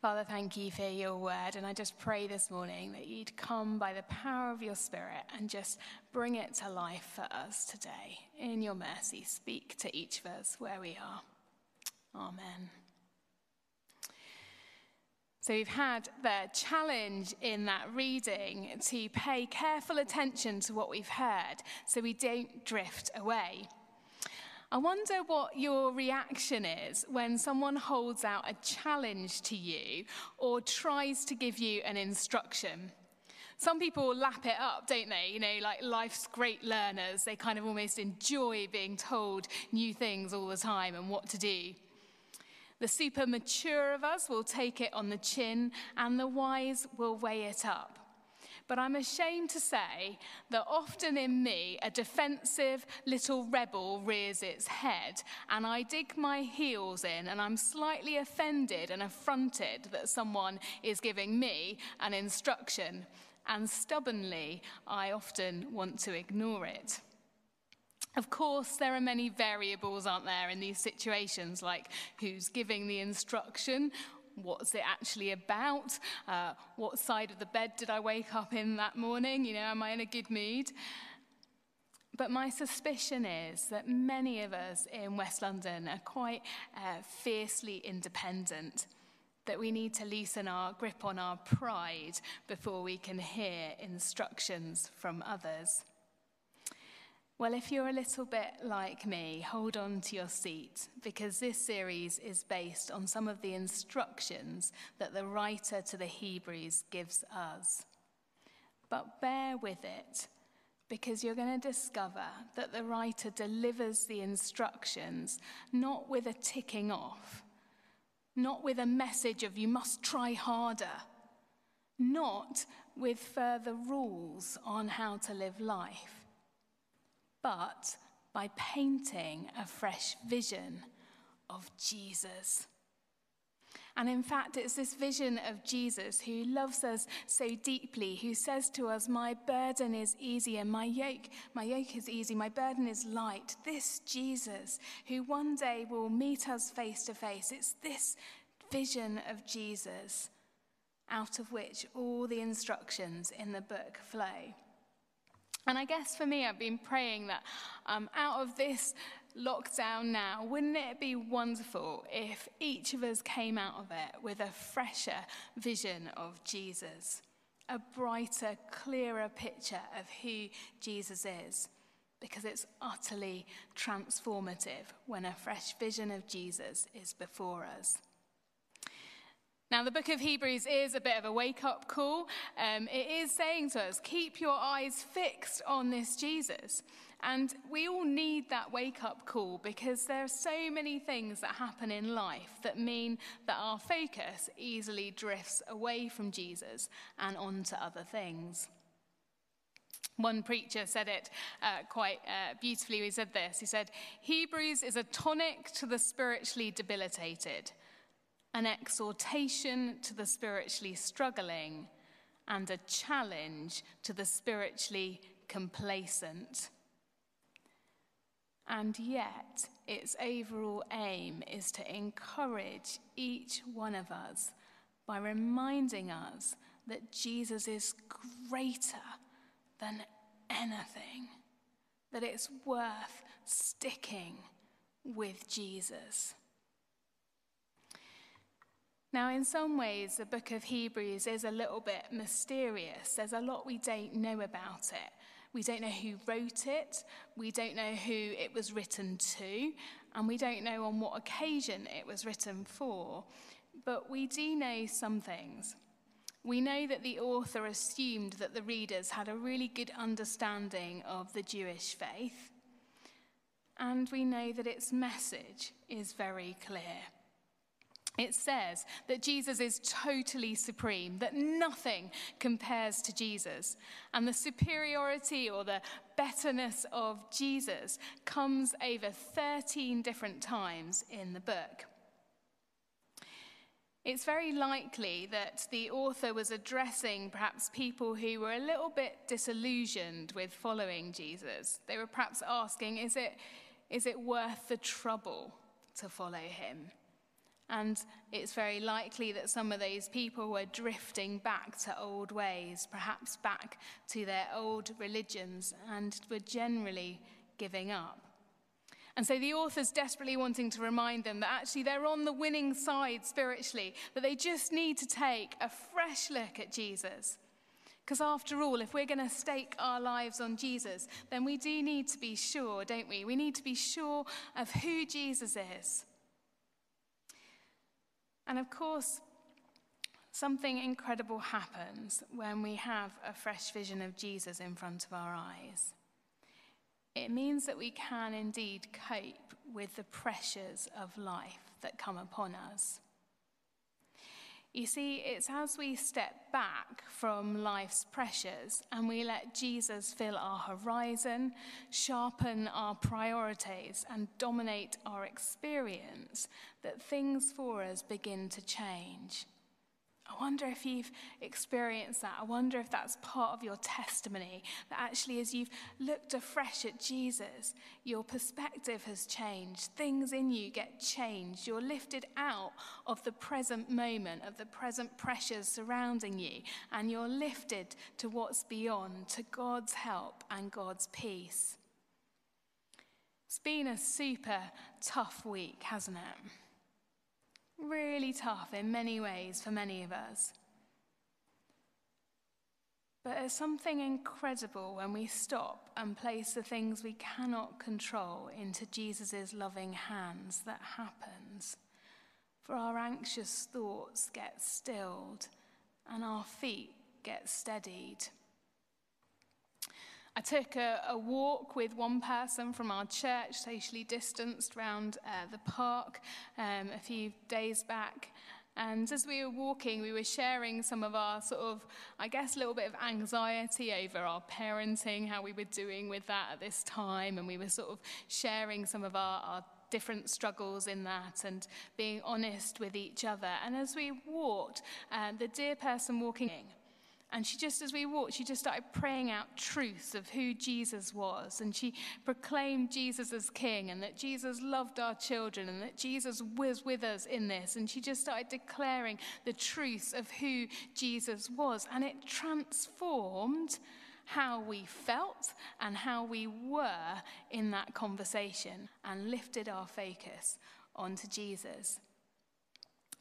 Father, thank you for your word. And I just pray this morning that you'd come by the power of your spirit and just bring it to life for us today. In your mercy, speak to each of us where we are. Amen. So we've had the challenge in that reading to pay careful attention to what we've heard so we don't drift away. I wonder what your reaction is when someone holds out a challenge to you or tries to give you an instruction. Some people lap it up, don't they? You know, like life's great learners, they kind of almost enjoy being told new things all the time and what to do. The super mature of us will take it on the chin, and the wise will weigh it up. But I'm ashamed to say that often in me, a defensive little rebel rears its head, and I dig my heels in, and I'm slightly offended and affronted that someone is giving me an instruction. And stubbornly, I often want to ignore it. Of course, there are many variables, aren't there, in these situations, like who's giving the instruction what's it actually about? Uh, what side of the bed did I wake up in that morning? You know, am I in a good mood? But my suspicion is that many of us in West London are quite uh, fiercely independent, that we need to loosen our grip on our pride before we can hear instructions from others. Well, if you're a little bit like me, hold on to your seat because this series is based on some of the instructions that the writer to the Hebrews gives us. But bear with it because you're going to discover that the writer delivers the instructions not with a ticking off, not with a message of you must try harder, not with further rules on how to live life but by painting a fresh vision of Jesus. And in fact, it's this vision of Jesus who loves us so deeply, who says to us, My burden is easy and my yoke, my yoke is easy, my burden is light. This Jesus who one day will meet us face to face. It's this vision of Jesus out of which all the instructions in the book flow. And I guess for me, I've been praying that um, out of this lockdown now, wouldn't it be wonderful if each of us came out of it with a fresher vision of Jesus, a brighter, clearer picture of who Jesus is? Because it's utterly transformative when a fresh vision of Jesus is before us. Now, the book of Hebrews is a bit of a wake up call. Um, it is saying to us, keep your eyes fixed on this Jesus. And we all need that wake up call because there are so many things that happen in life that mean that our focus easily drifts away from Jesus and onto other things. One preacher said it uh, quite uh, beautifully. He said this He said, Hebrews is a tonic to the spiritually debilitated an exhortation to the spiritually struggling, and a challenge to the spiritually complacent. And yet, its overall aim is to encourage each one of us by reminding us that Jesus is greater than anything, that it's worth sticking with Jesus. Now, in some ways, the book of Hebrews is a little bit mysterious. There's a lot we don't know about it. We don't know who wrote it, we don't know who it was written to, and we don't know on what occasion it was written for. But we do know some things. We know that the author assumed that the readers had a really good understanding of the Jewish faith, and we know that its message is very clear. It says that Jesus is totally supreme, that nothing compares to Jesus. And the superiority or the betterness of Jesus comes over 13 different times in the book. It's very likely that the author was addressing perhaps people who were a little bit disillusioned with following Jesus. They were perhaps asking, is it, is it worth the trouble to follow him? And it's very likely that some of those people were drifting back to old ways, perhaps back to their old religions, and were generally giving up. And so the author's desperately wanting to remind them that actually they're on the winning side spiritually, that they just need to take a fresh look at Jesus. Because after all, if we're going to stake our lives on Jesus, then we do need to be sure, don't we? We need to be sure of who Jesus is. And of course, something incredible happens when we have a fresh vision of Jesus in front of our eyes. It means that we can indeed cope with the pressures of life that come upon us. You see, it's as we step back from life's pressures and we let Jesus fill our horizon, sharpen our priorities, and dominate our experience that things for us begin to change. I wonder if you've experienced that. I wonder if that's part of your testimony. That actually, as you've looked afresh at Jesus, your perspective has changed. Things in you get changed. You're lifted out of the present moment, of the present pressures surrounding you, and you're lifted to what's beyond, to God's help and God's peace. It's been a super tough week, hasn't it? Really tough in many ways for many of us. But there's something incredible when we stop and place the things we cannot control into Jesus' loving hands that happens. For our anxious thoughts get stilled and our feet get steadied. I took a, a, walk with one person from our church, socially distanced, around uh, the park um, a few days back. And as we were walking, we were sharing some of our sort of, I guess, a little bit of anxiety over our parenting, how we were doing with that at this time. And we were sort of sharing some of our, our different struggles in that and being honest with each other. And as we walked, uh, the dear person walking, and she just, as we walked, she just started praying out truths of who Jesus was. And she proclaimed Jesus as king and that Jesus loved our children and that Jesus was with us in this. And she just started declaring the truths of who Jesus was. And it transformed how we felt and how we were in that conversation and lifted our focus onto Jesus.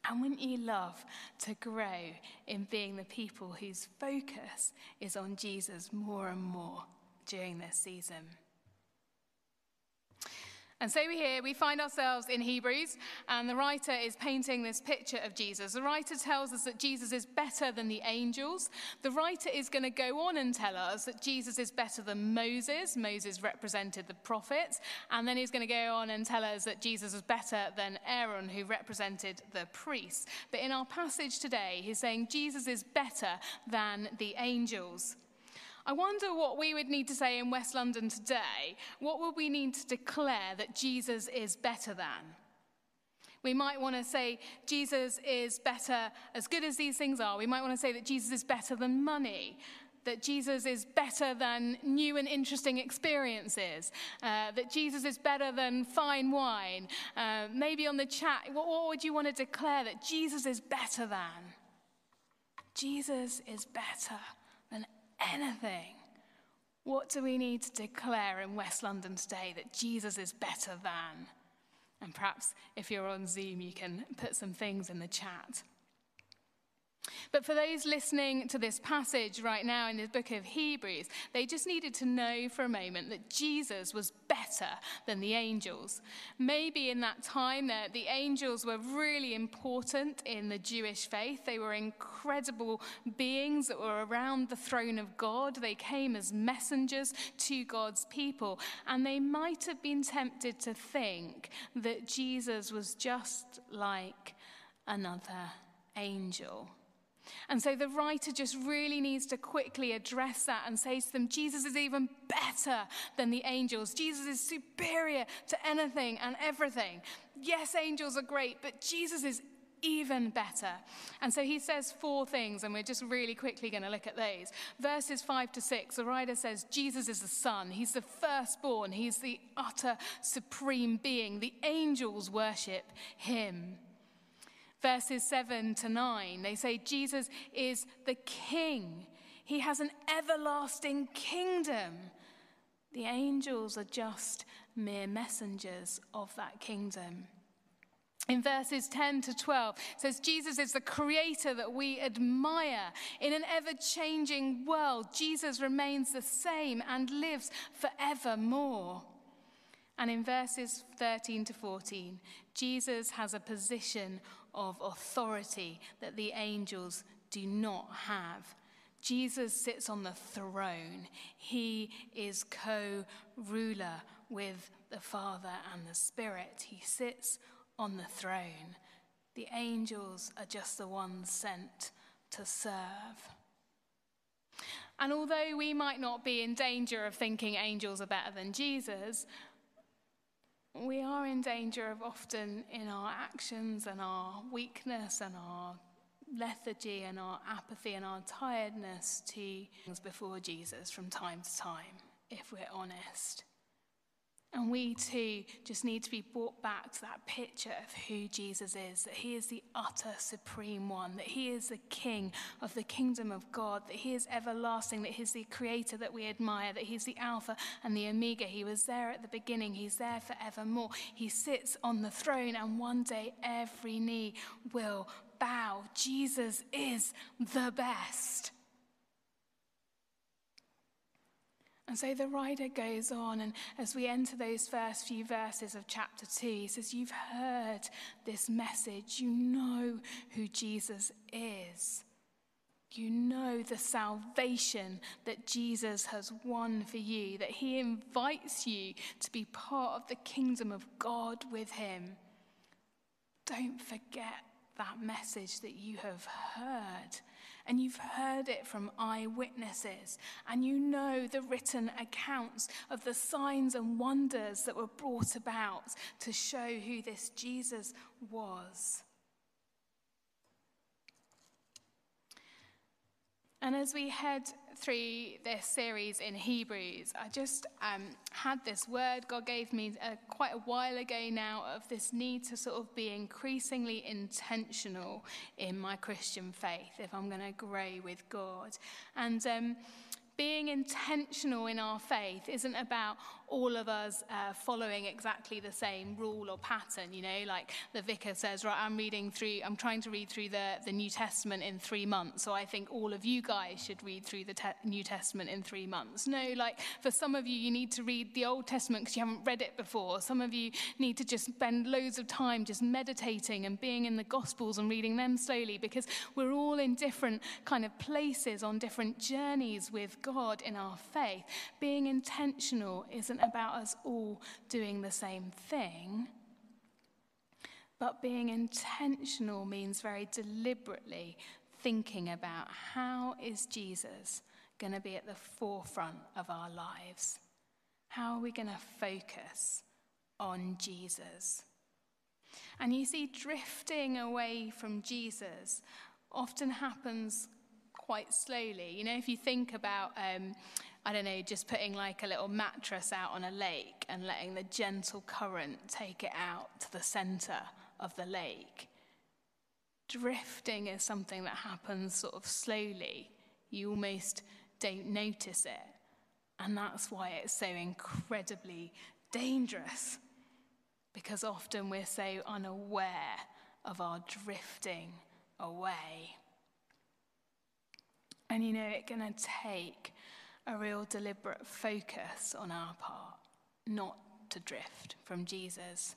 And wouldn't you love to grow in being the people whose focus is on Jesus more and more during this season? And so we hear, we find ourselves in Hebrews, and the writer is painting this picture of Jesus. The writer tells us that Jesus is better than the angels. The writer is going to go on and tell us that Jesus is better than Moses. Moses represented the prophets. And then he's going to go on and tell us that Jesus is better than Aaron, who represented the priests. But in our passage today, he's saying Jesus is better than the angels. I wonder what we would need to say in West London today. What would we need to declare that Jesus is better than? We might want to say Jesus is better, as good as these things are. We might want to say that Jesus is better than money, that Jesus is better than new and interesting experiences, uh, that Jesus is better than fine wine. Uh, maybe on the chat, what, what would you want to declare that Jesus is better than? Jesus is better anything, what do we need to declare in West London today that Jesus is better than? And perhaps if you're on Zoom, you can put some things in the chat. But for those listening to this passage right now in the book of Hebrews, they just needed to know for a moment that Jesus was better than the angels. Maybe in that time, that the angels were really important in the Jewish faith. They were incredible beings that were around the throne of God. They came as messengers to God's people. And they might have been tempted to think that Jesus was just like another angel. And so the writer just really needs to quickly address that and say to them, Jesus is even better than the angels. Jesus is superior to anything and everything. Yes, angels are great, but Jesus is even better. And so he says four things, and we're just really quickly going to look at those. Verses five to six, the writer says, Jesus is the Son. He's the firstborn. He's the utter supreme being. The angels worship him. Verses 7 to 9, they say Jesus is the king. He has an everlasting kingdom. The angels are just mere messengers of that kingdom. In verses 10 to 12, says Jesus is the creator that we admire. In an ever changing world, Jesus remains the same and lives forevermore. And in verses 13 to 14, Jesus has a position of authority that the angels do not have. Jesus sits on the throne. He is co ruler with the Father and the Spirit. He sits on the throne. The angels are just the ones sent to serve. And although we might not be in danger of thinking angels are better than Jesus, we are in danger of often in our actions and our weakness and our lethargy and our apathy and our tiredness to things before Jesus from time to time, if we're honest. And we too just need to be brought back to that picture of who Jesus is that he is the utter supreme one, that he is the king of the kingdom of God, that he is everlasting, that he's the creator that we admire, that he's the Alpha and the Omega. He was there at the beginning, he's there forevermore. He sits on the throne, and one day every knee will bow. Jesus is the best. And so the writer goes on, and as we enter those first few verses of chapter 2, he says, You've heard this message. You know who Jesus is. You know the salvation that Jesus has won for you, that he invites you to be part of the kingdom of God with him. Don't forget that message that you have heard and you've heard it from eyewitnesses, and you know the written accounts of the signs and wonders that were brought about to show who this Jesus was. And as we head through this series in Hebrews, I just um, had this word God gave me uh, quite a while ago now of this need to sort of be increasingly intentional in my Christian faith if I'm going to grow with God. And um, being intentional in our faith isn't about all of us uh, following exactly the same rule or pattern. You know, like the vicar says, right, I'm reading through, I'm trying to read through the, the New Testament in three months. So I think all of you guys should read through the te- New Testament in three months. No, like for some of you, you need to read the Old Testament because you haven't read it before. Some of you need to just spend loads of time just meditating and being in the Gospels and reading them slowly because we're all in different kind of places on different journeys with God in our faith. Being intentional isn't isn't about us all doing the same thing. But being intentional means very deliberately thinking about how is Jesus going to be at the forefront of our lives? How are we going to focus on Jesus? And you see, drifting away from Jesus often happens quite slowly. You know, if you think about um, I don't know, just putting like a little mattress out on a lake and letting the gentle current take it out to the center of the lake. Drifting is something that happens sort of slowly. You almost don't notice it. And that's why it's so incredibly dangerous. Because often we're so unaware of our drifting away. And you know, it's going to take a real deliberate focus on our part, not to drift from Jesus.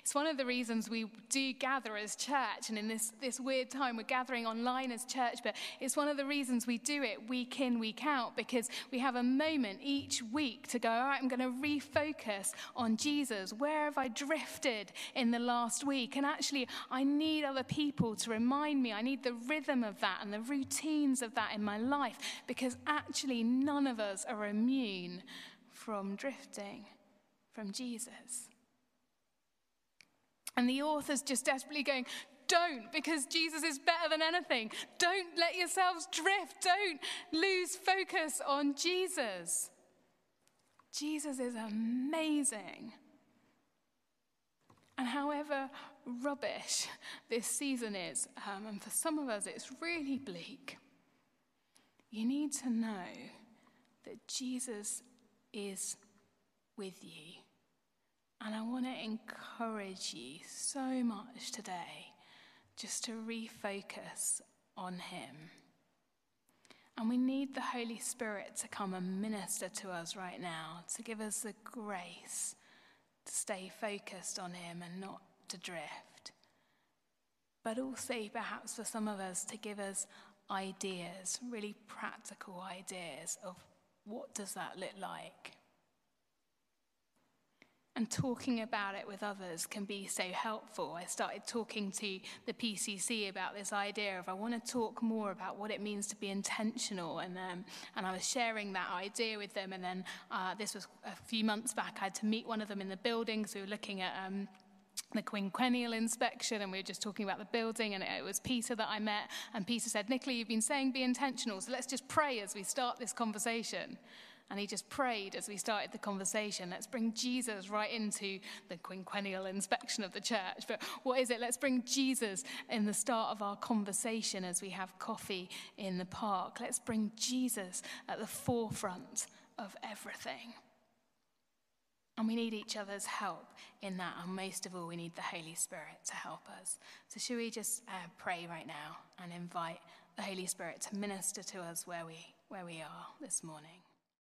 It's one of the reasons we do gather as church, and in this, this weird time, we're gathering online as church, but it's one of the reasons we do it week in, week out, because we have a moment each week to go, all right, I'm going to refocus on Jesus. Where have I drifted in the last week? And actually, I need other people to remind me. I need the rhythm of that and the routines of that in my life, because actually, none of us are immune from drifting from Jesus. And the author's just desperately going, don't, because Jesus is better than anything. Don't let yourselves drift. Don't lose focus on Jesus. Jesus is amazing. And however rubbish this season is, um, and for some of us it's really bleak, you need to know that Jesus is with you. And I want to encourage you so much today just to refocus on Him. And we need the Holy Spirit to come and minister to us right now, to give us the grace to stay focused on Him and not to drift. But also, perhaps for some of us, to give us ideas, really practical ideas of what does that look like and talking about it with others can be so helpful. I started talking to the PCC about this idea of I want to talk more about what it means to be intentional, and um, and I was sharing that idea with them. And then uh, this was a few months back. I had to meet one of them in the building, so we were looking at. Um, the quinquennial inspection, and we were just talking about the building, and it was Peter that I met. And Peter said, Nicola, you've been saying be intentional, so let's just pray as we start this conversation. And he just prayed as we started the conversation. Let's bring Jesus right into the quinquennial inspection of the church. But what is it? Let's bring Jesus in the start of our conversation as we have coffee in the park. Let's bring Jesus at the forefront of everything. And we need each other's help in that. And most of all, we need the Holy Spirit to help us. So, should we just uh, pray right now and invite the Holy Spirit to minister to us where we, where we are this morning?